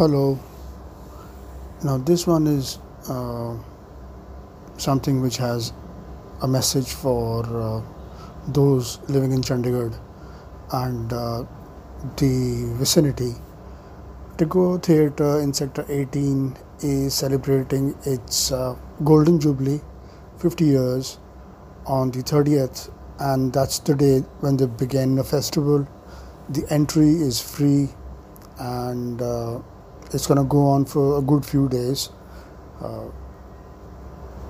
Hello. Now, this one is uh, something which has a message for uh, those living in Chandigarh and uh, the vicinity. Tagore Theatre in Sector 18 is celebrating its uh, Golden Jubilee, 50 years, on the 30th, and that's the day when they begin the festival. The entry is free and uh, it's going to go on for a good few days. Uh,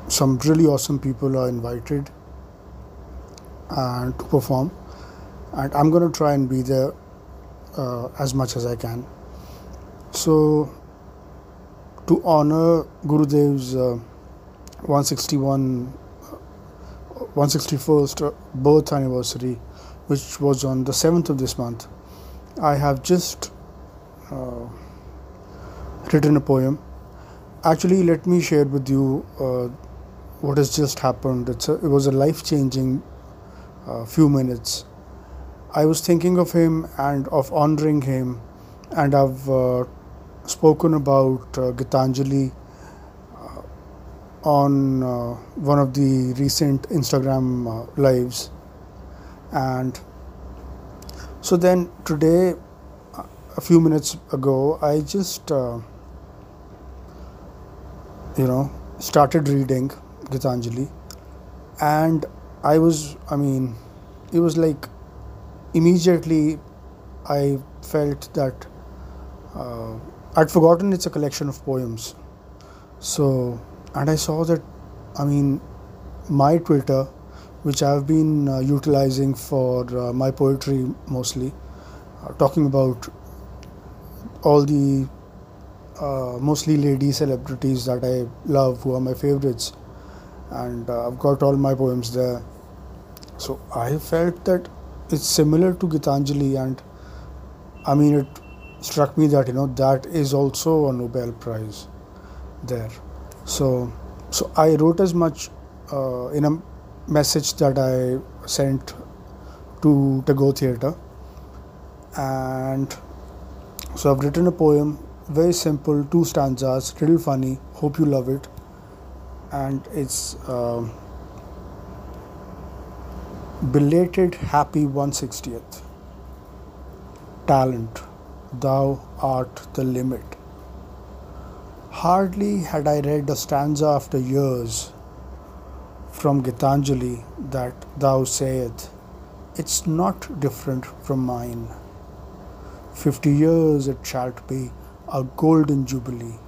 some really awesome people are invited and to perform, and I'm going to try and be there uh, as much as I can. So, to honor Gurudev's uh, 161 161st birth anniversary, which was on the 7th of this month, I have just uh, written a poem. Actually, let me share with you uh, what has just happened. A, it was a life changing uh, few minutes. I was thinking of him and of honoring him, and I've uh, spoken about uh, Gitanjali uh, on uh, one of the recent Instagram lives. And so then today, a few minutes ago, I just, you know, started reading Gitanjali. And I was, I mean, it was like immediately I felt that uh, I'd forgotten it's a collection of poems. So, and I saw that, I mean, my Twitter, which I've been uh, utilizing for uh, my poetry mostly, uh, talking about all the uh, mostly lady celebrities that I love, who are my favorites, and uh, I've got all my poems there. So I felt that it's similar to Gitanjali, and I mean, it struck me that you know that is also a Nobel Prize there. So, so I wrote as much uh, in a message that I sent to Tagore Theatre, and so I've written a poem, very simple, two stanzas, little funny. Hope you love it, and it's. Uh, belated happy 160th talent thou art the limit hardly had i read a stanza after years from gitanjali that thou sayest it's not different from mine 50 years it shall be a golden jubilee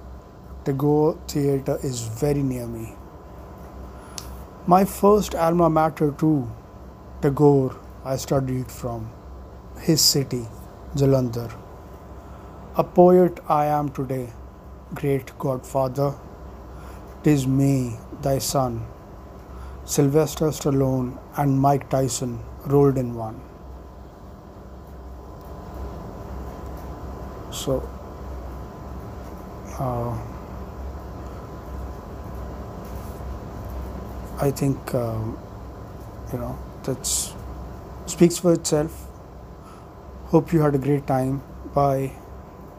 tagore theatre is very near me my first alma mater too Tagore I studied from, his city, Jalandhar. A poet I am today, great godfather. Tis me, thy son, Sylvester Stallone and Mike Tyson rolled in one. So, uh, I think, um, you know, that speaks for itself. Hope you had a great time. Bye.